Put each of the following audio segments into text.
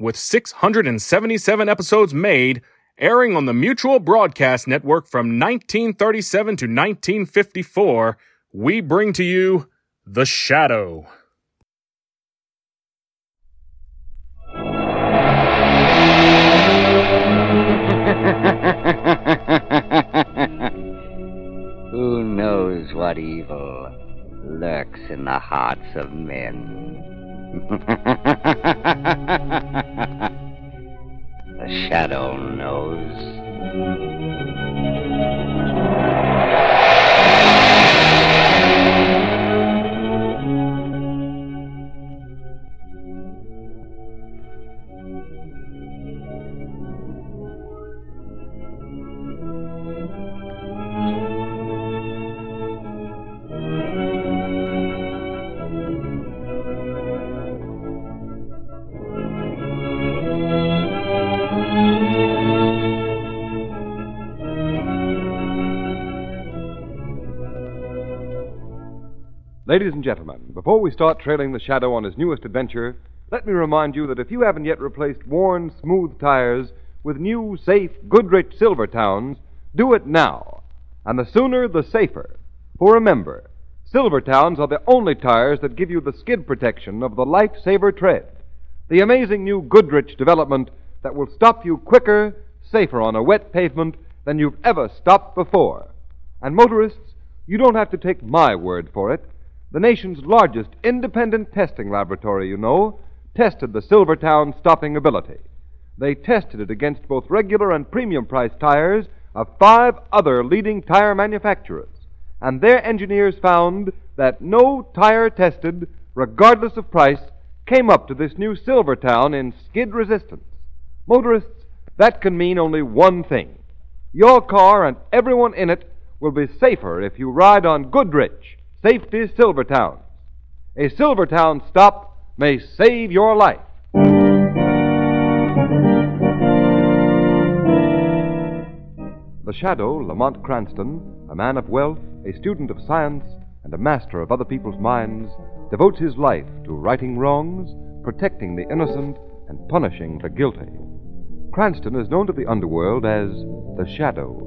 with 677 episodes made, airing on the Mutual Broadcast Network from 1937 to 1954, we bring to you The Shadow. Who knows what evil lurks in the hearts of men? the shadow knows. Ladies and gentlemen, before we start trailing the shadow on his newest adventure, let me remind you that if you haven't yet replaced worn, smooth tires with new, safe Goodrich Silver Silvertowns, do it now. And the sooner, the safer. For remember, Silver Silvertowns are the only tires that give you the skid protection of the Lifesaver tread, the amazing new Goodrich development that will stop you quicker, safer on a wet pavement than you've ever stopped before. And motorists, you don't have to take my word for it. The nation's largest independent testing laboratory, you know, tested the Silvertown stopping ability. They tested it against both regular and premium price tires of five other leading tire manufacturers. And their engineers found that no tire tested, regardless of price, came up to this new Silvertown in skid resistance. Motorists, that can mean only one thing. Your car and everyone in it will be safer if you ride on Goodrich, Safety Silvertown. A Silvertown stop may save your life. The shadow, Lamont Cranston, a man of wealth, a student of science, and a master of other people's minds, devotes his life to righting wrongs, protecting the innocent, and punishing the guilty. Cranston is known to the underworld as the Shadow.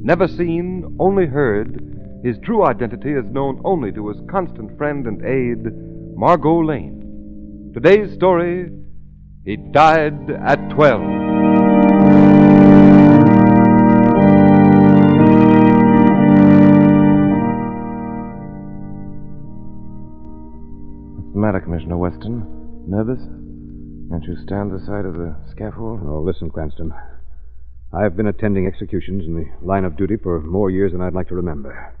Never seen, only heard, his true identity is known only to his constant friend and aide, Margot Lane. Today's story He Died at Twelve. What's the matter, Commissioner Weston? Nervous? Can't you stand the sight of the scaffold? Oh, listen, Cranston. I've been attending executions in the line of duty for more years than I'd like to remember.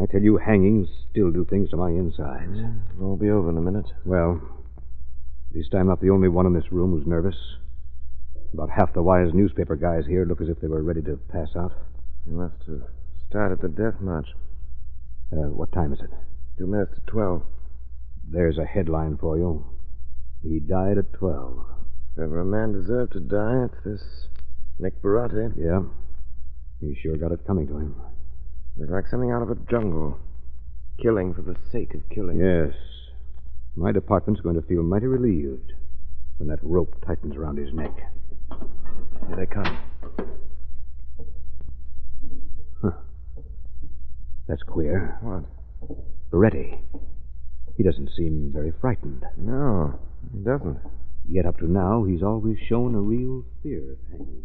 I tell you, hangings still do things to my insides. It'll all be over in a minute. Well, at least I'm not the only one in this room who's nervous. About half the wise newspaper guys here look as if they were ready to pass out. You must have started the death march. Uh, what time is it? Two minutes to twelve. There's a headline for you. He died at 12. If ever a man deserved to die, it's this Nick Barati. Yeah. He sure got it coming to him. He's like something out of a jungle. Killing for the sake of killing. Yes. My department's going to feel mighty relieved when that rope tightens around his neck. Here they come. Huh. That's queer. What? Beretti. He doesn't seem very frightened. No, he doesn't. Yet up to now, he's always shown a real fear of hanging.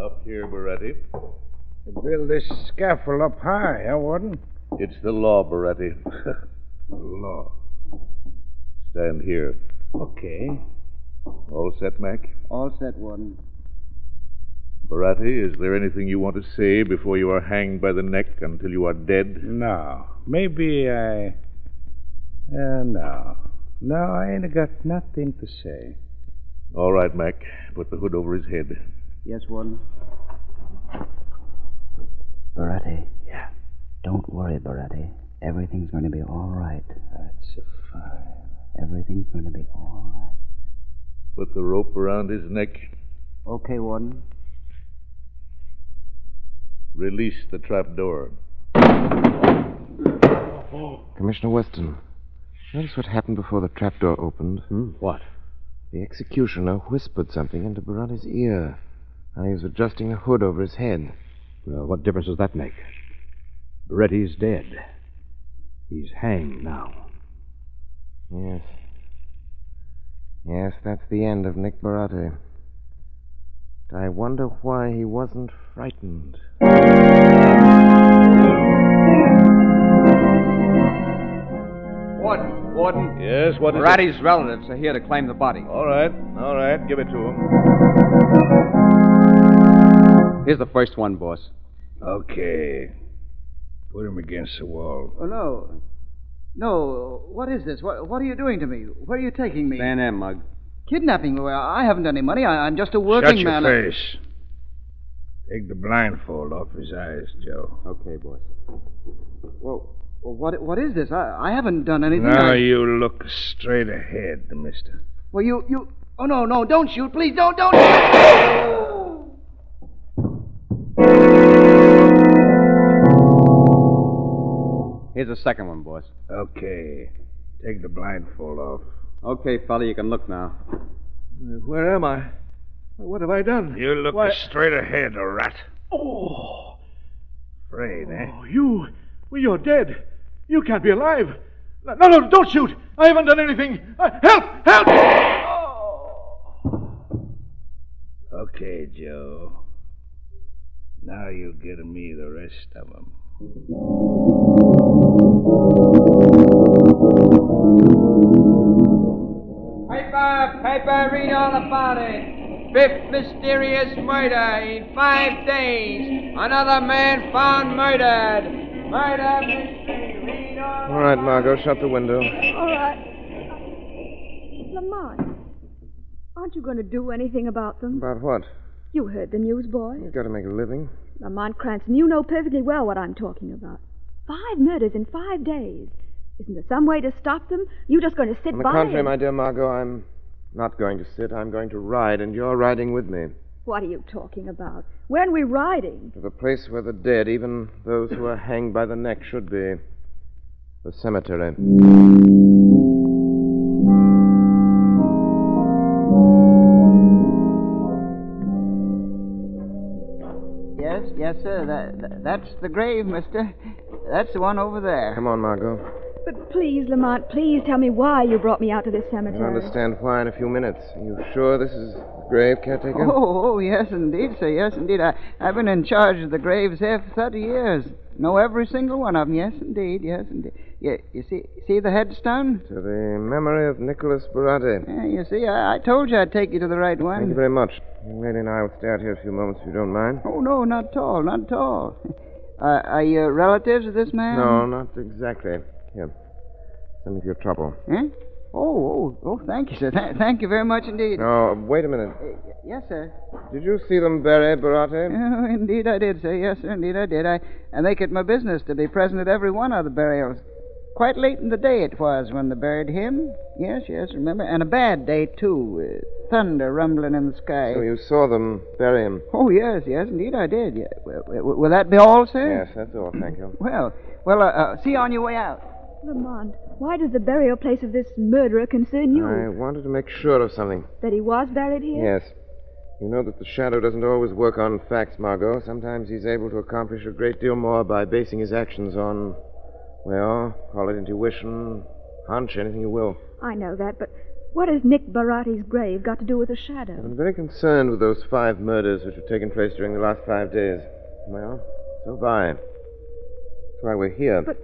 Up here, Beretti. Build this scaffold up high, huh, Warden? It's the law, Beretti. Law. Stand here. Okay. All set, Mac? All set, Warden. Beretti, is there anything you want to say before you are hanged by the neck until you are dead? No. Maybe I. Uh, no. No, I ain't got nothing to say. All right, Mac. Put the hood over his head. Yes, Warden. Baretti. Yeah. Don't worry, Baretti. Everything's going to be all right. That's a fine. Everything's going to be all right. Put the rope around his neck. Okay, Warden. Release the trap door. Commissioner Weston, notice what happened before the trap door opened? Hmm? What? The executioner whispered something into Baratti's ear. Now he was adjusting the hood over his head. Well, what difference does that make? Beretti's dead. He's hanged now. Yes. Yes, that's the end of Nick Baratti. But I wonder why he wasn't frightened. Warden, Warden. Yes, what is Ratty's relatives are here to claim the body. All right, all right. Give it to him. Here's the first one, boss. Okay. Put him against the wall. Oh, no. No, what is this? What, what are you doing to me? Where are you taking me? Stand there, Mug. Kidnapping me? Well, I haven't any money. I, I'm just a working Shut your man. face. Take the blindfold off his eyes, Joe. Okay, boss. Well, well, what, what is this? I, I haven't done anything. Now I- you look straight ahead, mister. Well, you, you. Oh, no, no, don't shoot. Please, don't, don't. Here's the second one, boss. Okay. Take the blindfold off. Okay, fella, you can look now. Where am I? What have I done? You look Why- straight ahead, a rat. Oh, Afraid, eh? oh, you. Well, you're dead. You can't be alive. No, no, no, don't shoot. I haven't done anything. Uh, help! Help! Okay, Joe. Now you get me the rest of them. Paper, paper, read all about it. Fifth mysterious murder in five days. Another man found murdered. Murder mystery. Read all All right, Margot, shut the window. All right. Lamont, aren't you going to do anything about them? About what? You heard the news, boy. You've got to make a living. Lamont Cranston, you know perfectly well what I'm talking about. Five murders in five days. Isn't there some way to stop them? You're just going to sit by. On the by contrary, and- my dear Margot, I'm not going to sit. I'm going to ride, and you're riding with me. What are you talking about? When we riding? To the place where the dead, even those who are hanged by the neck, should be. The cemetery. That, that, that's the grave, mister. That's the one over there. Come on, Margot. But please, Lamont, please tell me why you brought me out to this cemetery. You'll understand why in a few minutes. Are you sure this is the grave, caretaker? Oh, oh, yes, indeed, sir. Yes, indeed. I, I've been in charge of the graves here for 30 years. Know every single one of them. Yes, indeed. Yes, indeed. You, you see, see the headstone? To the memory of Nicholas Baratti. Yeah, you see, I, I told you I'd take you to the right one. Thank you very much. Lady and I will stay out here a few moments if you don't mind. Oh, no, not at all, not at all. Uh, are you relatives of this man? No, not exactly. Here. Some of your trouble. Huh? Oh, oh, oh, thank you, sir. Th- thank you very much indeed. No, wait a minute. Yes, sir. Did you see them bury Baratti? Oh, indeed I did, sir. Yes, sir, indeed I did. I, I make it my business to be present at every one of the burials. Quite late in the day it was when they buried him. Yes, yes, remember. And a bad day, too. Uh, thunder rumbling in the sky. So you saw them bury him? Oh, yes, yes, indeed I did. Yeah. Will, will, will that be all, sir? Yes, that's all, thank you. Well, well, uh, uh, see you on your way out. Lamont, why does the burial place of this murderer concern you? I wanted to make sure of something. That he was buried here? Yes. You know that the shadow doesn't always work on facts, Margot. Sometimes he's able to accomplish a great deal more by basing his actions on, well, call it intuition, hunch, anything you will. I know that, but what has Nick Baratti's grave got to do with the shadow? I'm very concerned with those five murders which have taken place during the last five days. Well, so have I. That's why we're here. But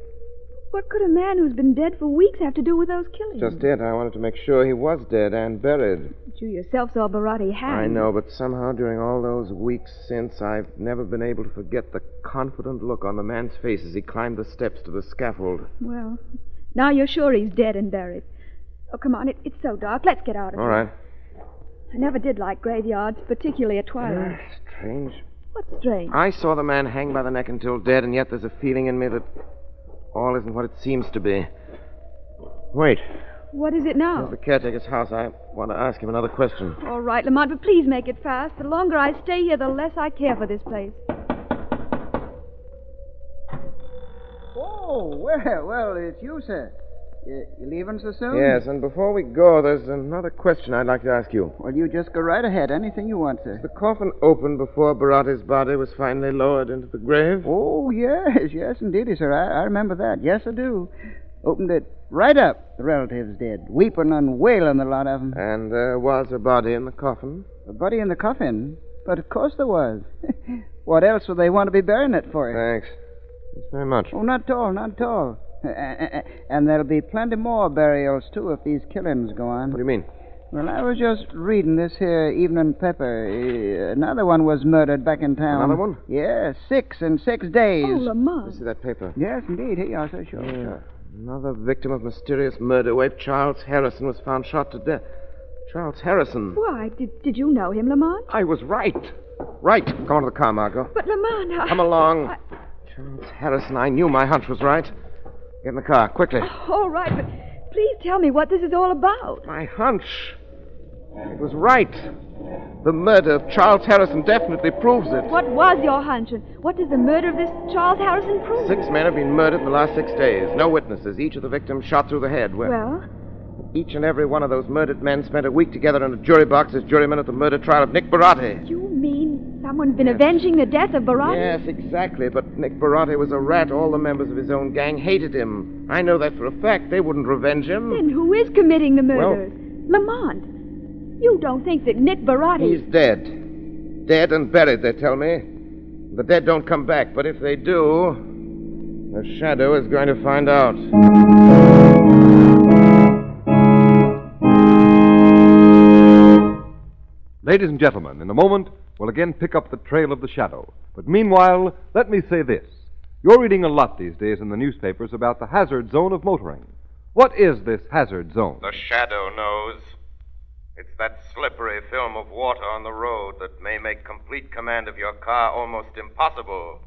what could a man who's been dead for weeks have to do with those killings? Just it. I wanted to make sure he was dead and buried. But you yourself saw Baratti hanged. I know, but somehow during all those weeks since, I've never been able to forget the confident look on the man's face as he climbed the steps to the scaffold. Well, now you're sure he's dead and buried. Oh, come on. It, it's so dark. Let's get out of All here. right. I never did like graveyards, particularly at twilight. Ah, strange. What's strange? I saw the man hang by the neck until dead, and yet there's a feeling in me that all isn't what it seems to be. Wait. What is it now? There's the caretaker's house. I want to ask him another question. All right, Lamont, but please make it fast. The longer I stay here, the less I care for this place. Oh, well, well, it's you, sir. You, you leaving so soon? Yes, and before we go, there's another question I'd like to ask you. Well, you just go right ahead. Anything you want, sir. The coffin opened before Barati's body was finally lowered into the grave? Oh, yes, yes, indeed, sir. I, I remember that. Yes, I do. Opened it right up. The relatives did. Weeping and wailing, the lot of 'em. And there was a body in the coffin? A body in the coffin? But of course there was. what else would they want to be burying it for? Thanks. Thanks very much. Oh, not at all, not at all. And there'll be plenty more burials, too, if these killings go on. What do you mean? Well, I was just reading this here evening paper. Uh, another one was murdered back in town. Another one? Yes, six in six days. Oh, Lamont. This is that paper. Yes, indeed. Here you are, sir. Sure, Yeah. sure. Another victim of mysterious murder. Waif Charles Harrison was found shot to death. Charles Harrison. Why, did, did you know him, Lamont? I was right. Right. Come on to the car, Margot. But, Lamont, I... Come along. I- Charles Harrison, I knew my hunch was right. Get in the car, quickly. Oh, all right, but please tell me what this is all about. My hunch. It was right. The murder of Charles Harrison definitely proves it. What was your hunch, and what does the murder of this Charles Harrison prove? Six men have been murdered in the last six days. No witnesses. Each of the victims shot through the head. Well, Well, each and every one of those murdered men spent a week together in a jury box as jurymen at the murder trial of Nick Barati. you mean someone's been avenging the death of Barati? Yes, exactly. But Nick Barati was a rat. All the members of his own gang hated him. I know that for a fact. They wouldn't revenge him. Then who is committing the Well- murders? Lamont, you don't think that Nick Barati... He's dead. Dead and buried, they tell me. The dead don't come back, but if they do, the shadow is going to find out. Ladies and gentlemen, in a moment, we'll again pick up the trail of the shadow. But meanwhile, let me say this. You're reading a lot these days in the newspapers about the hazard zone of motoring. What is this hazard zone? The shadow knows. It's that slippery film of water on the road that may make complete command of your car almost impossible,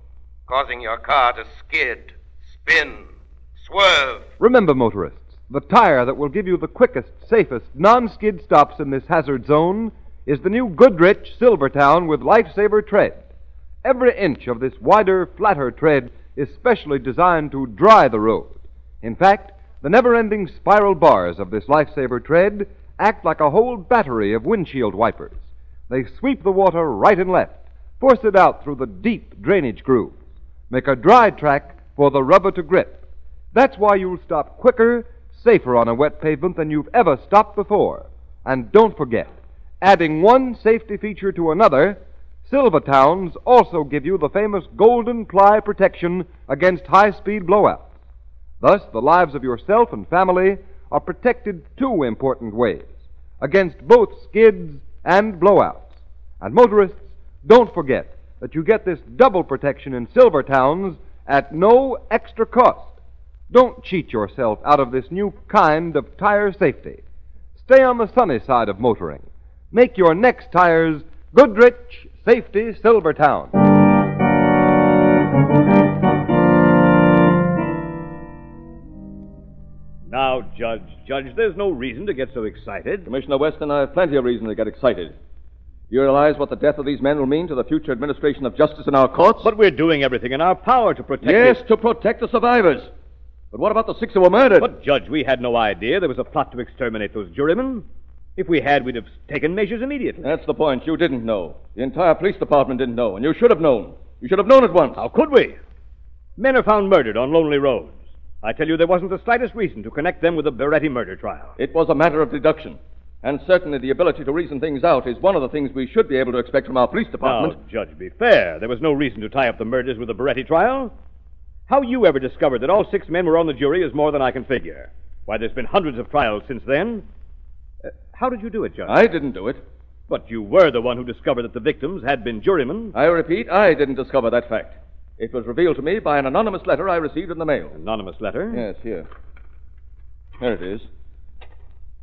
causing your car to skid, spin, swerve. Remember, motorists, the tire that will give you the quickest, safest, non skid stops in this hazard zone is the new Goodrich Silvertown with Lifesaver tread. Every inch of this wider, flatter tread is specially designed to dry the road. In fact, the never ending spiral bars of this Lifesaver tread act like a whole battery of windshield wipers. They sweep the water right and left, force it out through the deep drainage grooves, make a dry track for the rubber to grip. That's why you'll stop quicker, safer on a wet pavement than you've ever stopped before. And don't forget, adding one safety feature to another, Silvertowns also give you the famous golden ply protection against high speed blowouts. Thus, the lives of yourself and family are protected two important ways against both skids and blowouts. And motorists, don't forget that you get this double protection in Silvertowns at no extra cost. Don't cheat yourself out of this new kind of tire safety. Stay on the sunny side of motoring. Make your next tires Goodrich Safety Silvertown. Now, Judge, Judge, there's no reason to get so excited. Commissioner Weston, I have plenty of reason to get excited. Do You realize what the death of these men will mean to the future administration of justice in our courts? But we're doing everything in our power to protect yes, it. to protect the survivors. But what about the six who were murdered? But, Judge, we had no idea there was a plot to exterminate those jurymen. If we had, we'd have taken measures immediately. That's the point. You didn't know. The entire police department didn't know, and you should have known. You should have known at once. How could we? Men are found murdered on lonely roads. I tell you, there wasn't the slightest reason to connect them with the Beretti murder trial. It was a matter of deduction. And certainly the ability to reason things out is one of the things we should be able to expect from our police department. Now, Judge, be fair. There was no reason to tie up the murders with the Beretti trial. How you ever discovered that all six men were on the jury is more than I can figure. Why, there's been hundreds of trials since then. How did you do it, Judge? I didn't do it. But you were the one who discovered that the victims had been jurymen. I repeat, I didn't discover that fact. It was revealed to me by an anonymous letter I received in the mail. Anonymous letter? Yes, here. There it is.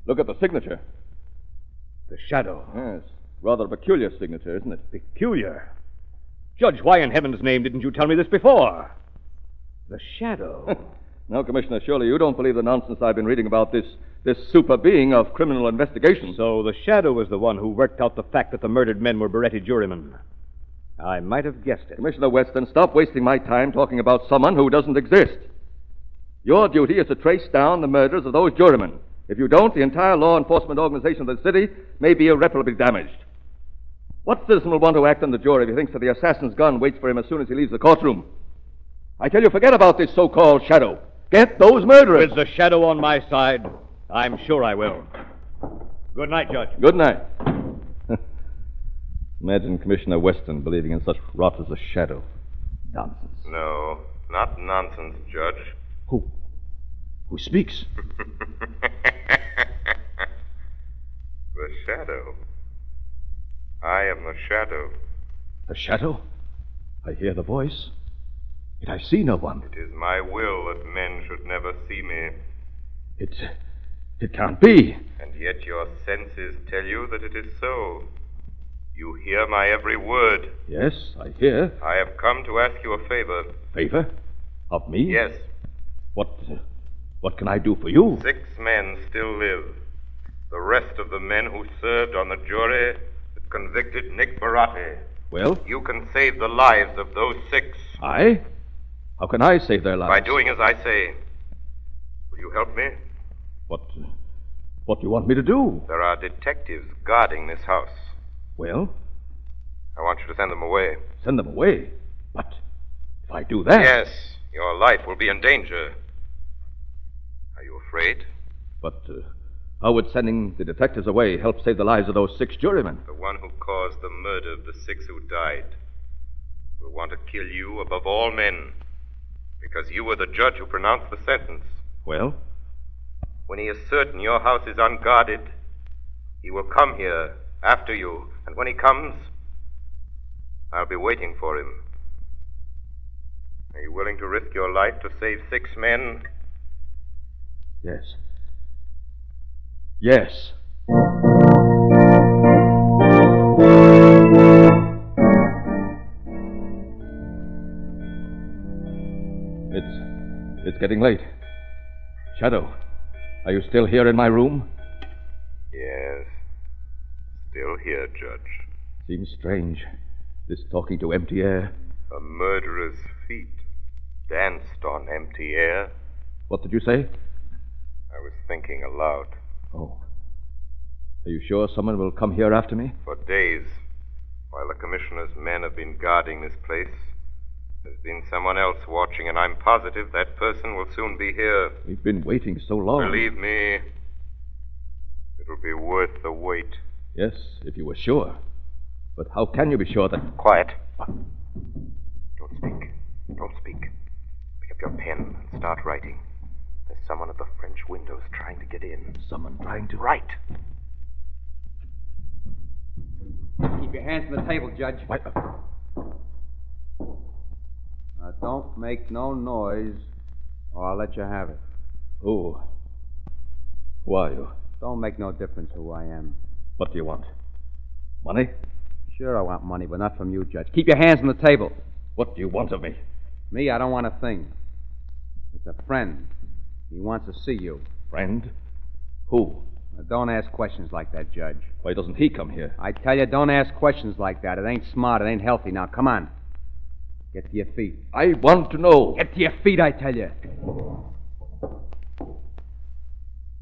Look at the signature. The shadow. Yes. Rather a peculiar signature, isn't it? Peculiar. Judge, why in heaven's name didn't you tell me this before? The shadow. now, Commissioner, surely you don't believe the nonsense I've been reading about this this super being of criminal investigation. So the shadow was the one who worked out the fact that the murdered men were Beretti jurymen. I might have guessed it. Commissioner Weston, stop wasting my time talking about someone who doesn't exist. Your duty is to trace down the murders of those jurymen. If you don't, the entire law enforcement organization of the city may be irreparably damaged. What citizen will want to act on the jury if he thinks that the assassin's gun waits for him as soon as he leaves the courtroom? I tell you, forget about this so called shadow. Get those murderers. With the shadow on my side, I'm sure I will. Good night, Judge. Good night. Imagine Commissioner Weston believing in such rot as a shadow. Nonsense. No, not nonsense, Judge. Who? Who speaks? the shadow. I am the shadow. The shadow? I hear the voice. Yet I see no one. It is my will that men should never see me. It. It can't be. And yet your senses tell you that it is so. You hear my every word. Yes, I hear. I have come to ask you a favor. Favor? Of me? Yes. What. What can I do for you? Six men still live. The rest of the men who served on the jury that convicted Nick Beratti. Well? You can save the lives of those six. I? How can I save their lives? By doing as I say. Will you help me? What. What do you want me to do? There are detectives guarding this house. Well? I want you to send them away. Send them away? But if I do that. Yes, your life will be in danger. Are you afraid? But uh, how would sending the detectives away help save the lives of those six jurymen? The one who caused the murder of the six who died will want to kill you above all men because you were the judge who pronounced the sentence. Well? When he is certain your house is unguarded, he will come here after you, and when he comes, I'll be waiting for him. Are you willing to risk your life to save six men? Yes. Yes. It's. It's getting late. Shadow, are you still here in my room? Yes. Still here, Judge. Seems strange. This talking to empty air. A murderer's feet danced on empty air. What did you say? I was thinking aloud. Oh. Are you sure someone will come here after me? For days, while the commissioner's men have been guarding this place, there's been someone else watching, and I'm positive that person will soon be here. We've been waiting so long. Believe me, it'll be worth the wait. Yes, if you were sure. But how can you be sure that. Quiet. Don't speak. Don't speak. Pick up your pen and start writing. There's someone at the French windows trying to get in. Someone trying to. Write. Keep your hands on the table, Judge. Why, uh... Now, don't make no noise, or I'll let you have it. Who? Who are you? Don't make no difference who I am. What do you want? Money? Sure, I want money, but not from you, Judge. Keep your hands on the table. What do you want of me? Me, I don't want a thing. It's a friend. He wants to see you. Friend? Who? Now, don't ask questions like that, Judge. Why doesn't he come here? I tell you, don't ask questions like that. It ain't smart. It ain't healthy. Now, come on. Get to your feet. I want to know. Get to your feet, I tell you.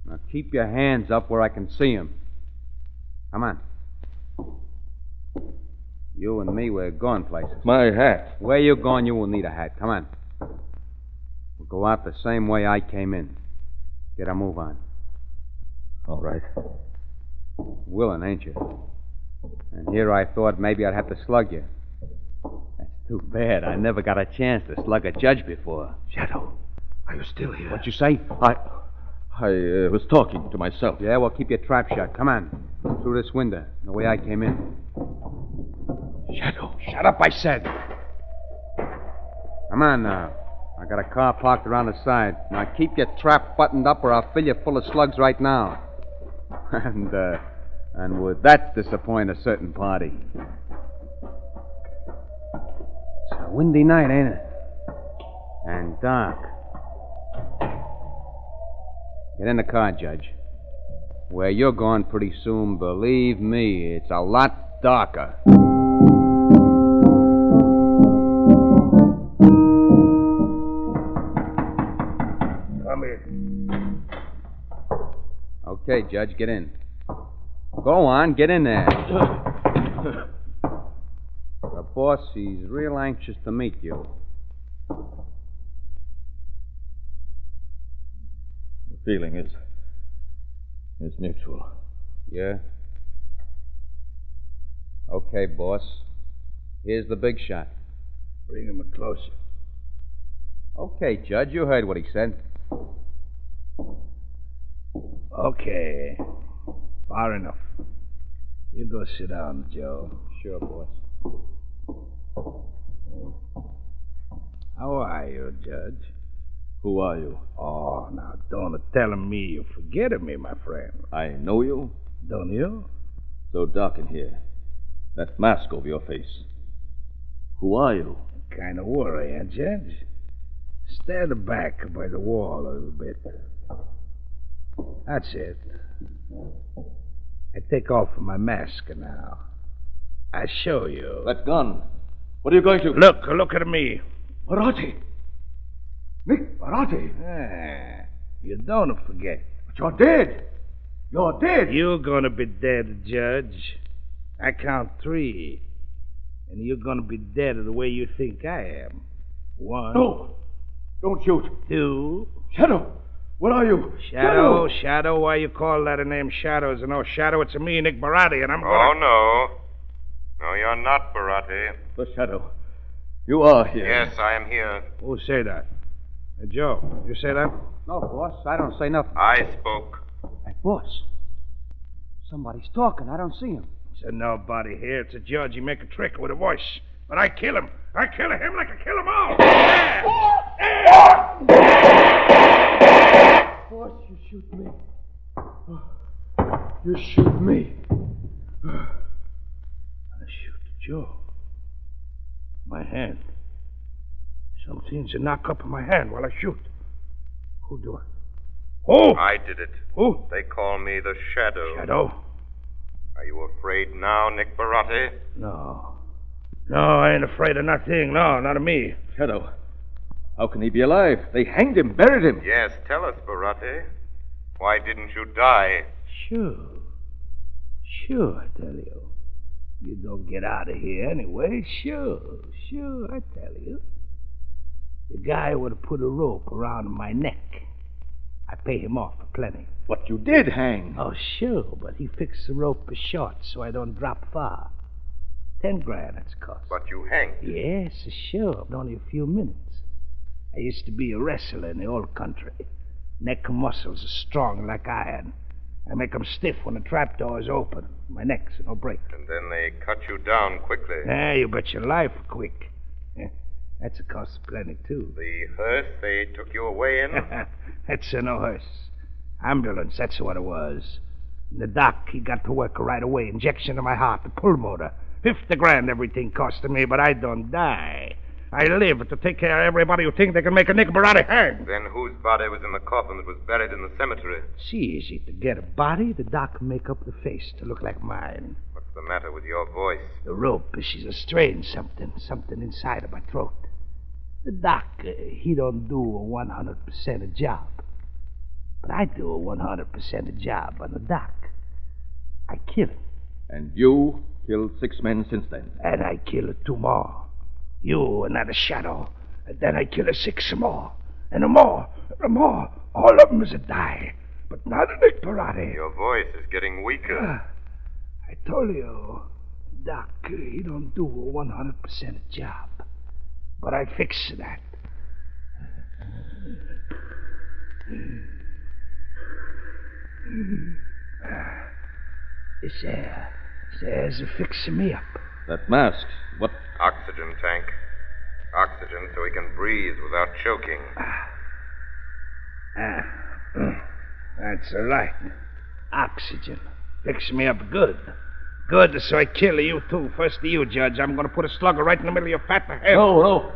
Now, keep your hands up where I can see 'em. Come on. You and me, we're going places. My hat. Where you're going, you will need a hat. Come on. We'll go out the same way I came in. Get a move on. All right. Willing, ain't you? And here I thought maybe I'd have to slug you. Too bad. I never got a chance to slug a judge before. Shadow, are you still here? What you say? I. I uh, was talking to myself. Yeah, well, keep your trap shut. Come on. Through this window, the way I came in. Shadow. Shut up, I said. Come on now. I got a car parked around the side. Now keep your trap buttoned up or I'll fill you full of slugs right now. and, uh, And would that disappoint a certain party? It's a windy night, ain't it? And dark. Get in the car, Judge. Where you're going pretty soon, believe me, it's a lot darker. Come in. Okay, Judge, get in. Go on, get in there. Boss, he's real anxious to meet you. The feeling is. is mutual. Yeah? Okay, boss. Here's the big shot. Bring him closer. Okay, Judge, you heard what he said. Okay. Far enough. You go sit down, Joe. Sure, boss. How are you, Judge? Who are you? Oh, now don't tell me you forgetting me, my friend. I know you. Don't you? So dark in here. That mask over your face. Who are you? Kind of worry, eh, Judge? Stand back by the wall a little bit. That's it. I take off my mask now. I show you. That gun. What are you going to. Look, look at me. Barati! Nick Barati! Ah, you don't forget. But you're dead! You're dead! You're gonna be dead, Judge. I count three. And you're gonna be dead the way you think I am. One. No! Don't shoot! Two. Shadow! Where are you? Shadow, Shadow, why you call that a name Shadow? Is no Shadow? It's me, Nick Barati, and I'm gonna... Oh, no. No, you're not, Barati. The Shadow. You are here. Yes, I am here. Who say that? Hey, Joe, you say that? No, boss, I don't say nothing. I spoke. Hey, boss. Somebody's talking. I don't see him. Said nobody here. It's a judge. He make a trick with a voice. But I kill him. I kill him like I kill them all. Boss, you shoot me. You shoot me. I shoot Joe. My hand. Something to knock up in my hand while I shoot. Who do it? Who? I did it. Who? They call me the Shadow. Shadow? Are you afraid now, Nick Barati? No. No, I ain't afraid of nothing. No, not of me. Shadow. How can he be alive? They hanged him, buried him. Yes, tell us, Barati. Why didn't you die? Sure. Sure, I tell you. You don't get out of here anyway. Sure, sure, I tell you. The guy would have put a rope around my neck. I pay him off for plenty. But you did hang. Oh, sure, but he fixed the rope short so I don't drop far. Ten grand it's cost. But you hanged. Yes, sure, but only a few minutes. I used to be a wrestler in the old country. Neck muscles are strong like iron. I make 'em stiff when the trapdoor is open. My neck's no break. And then they cut you down quickly. Ah, you bet your life quick. Yeah, that's a cost of plenty, too. The hearse they took you away in? that's a no hearse. Ambulance, that's what it was. The doc, he got to work right away. Injection to my heart, the pull motor. Fifty grand everything costed me, but I don't die. I live to take care of everybody who think they can make a nickel out of hang. Then whose body was in the coffin that was buried in the cemetery? It's easy to get a body. The doc make up the face to look like mine. What's the matter with your voice? The rope, she's a strain something, something inside of my throat. The doc, uh, he don't do a 100% a job. But I do a 100% a job on the doc. I kill him. And you killed six men since then. And I killed two more. You and that shadow. And then I kill a six more. And a more. And a more. All of 'em is a die. But not a Nick Parati. Your voice is getting weaker. Ah, I told you, Doc, he don't do a 100% job. But I fix that. This air, this air's fixing me up. That mask, what? Oxygen tank. Oxygen so he can breathe without choking. Ah, that's right. Oxygen. Fix me up good. Good, so I kill you, too. First to you, Judge. I'm going to put a slugger right in the middle of your fat head. No, no.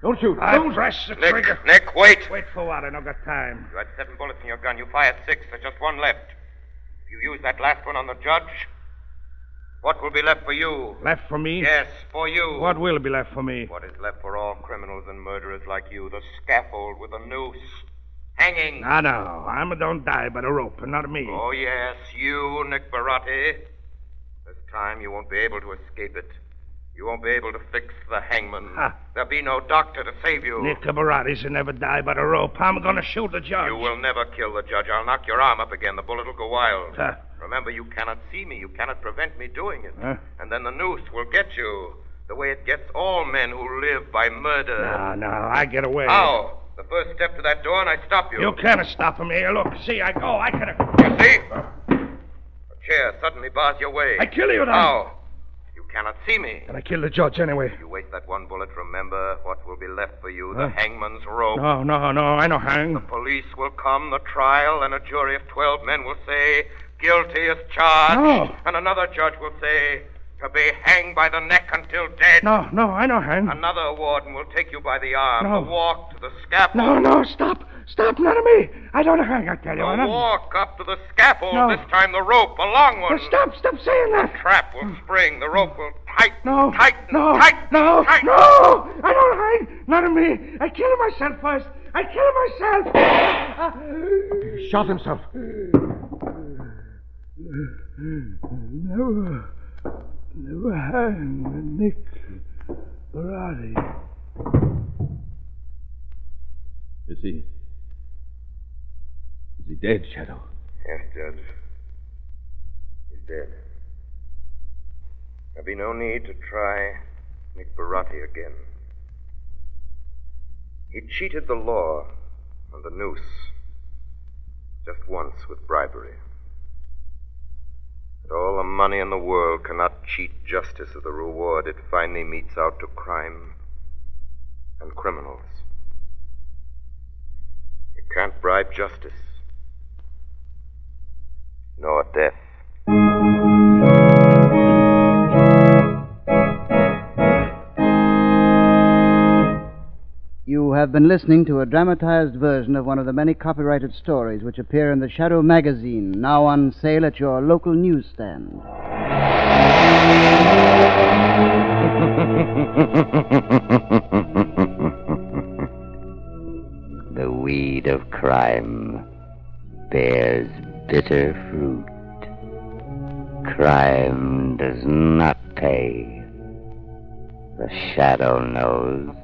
Don't shoot. I Don't. press the Nick, trigger. Nick, wait. Wait for what? I don't got time. You had seven bullets in your gun. You fired six. There's just one left. If you use that last one on the judge, what will be left for you? Left for me? Yes, for you. What will be left for me? What is left for all criminals and murderers like you? The scaffold with a noose. Hanging. No, no. I'm a don't die by the rope, and not me. Oh, yes, you, Nick Baratti. This time you won't be able to escape it. You won't be able to fix the hangman. Ha. There'll be no doctor to save you. Nick Cabarati should never die by the rope. I'm going to shoot the judge. You will never kill the judge. I'll knock your arm up again. The bullet will go wild. Huh. Remember, you cannot see me. You cannot prevent me doing it. Huh? And then the noose will get you. The way it gets all men who live by murder. No, no. I get away. How? The first step to that door, and I stop you. You can't stop me. Here, look. See, I go. I can. You see? A chair suddenly bars your way. I kill you then. How? You cannot see me. And I kill the judge anyway. You waste that one bullet, remember what will be left for you Huh? the hangman's rope. No, no, no. I know hang. The police will come, the trial, and a jury of 12 men will say, guilty as charged. No. And another judge will say, to be hanged by the neck until dead. No, no. I know hang. Another warden will take you by the arm, No. the walk to the scaffold. No, no. Stop. Stop. None of me. I don't hang, I tell you. I The don't- walk up to the scaffold, No. this time the rope, a long one. No, stop. Stop saying that. The trap will mm. spring, the rope will tighten, No. tighten, No. tighten, No. tighten. No. I don't hang. None of me. I kill myself first. I kill myself. He shot himself. Never, never hang Nick Barati. Is he. Is he dead, Shadow? Yes, Judge. He's dead. There'll be no need to try Nick Baratti again. He cheated the law on the noose just once with bribery. But all the money in the world cannot cheat justice of the reward it finally metes out to crime and criminals. You can't bribe justice nor death. Have been listening to a dramatized version of one of the many copyrighted stories which appear in the Shadow magazine, now on sale at your local newsstand. The weed of crime bears bitter fruit. Crime does not pay. The shadow knows.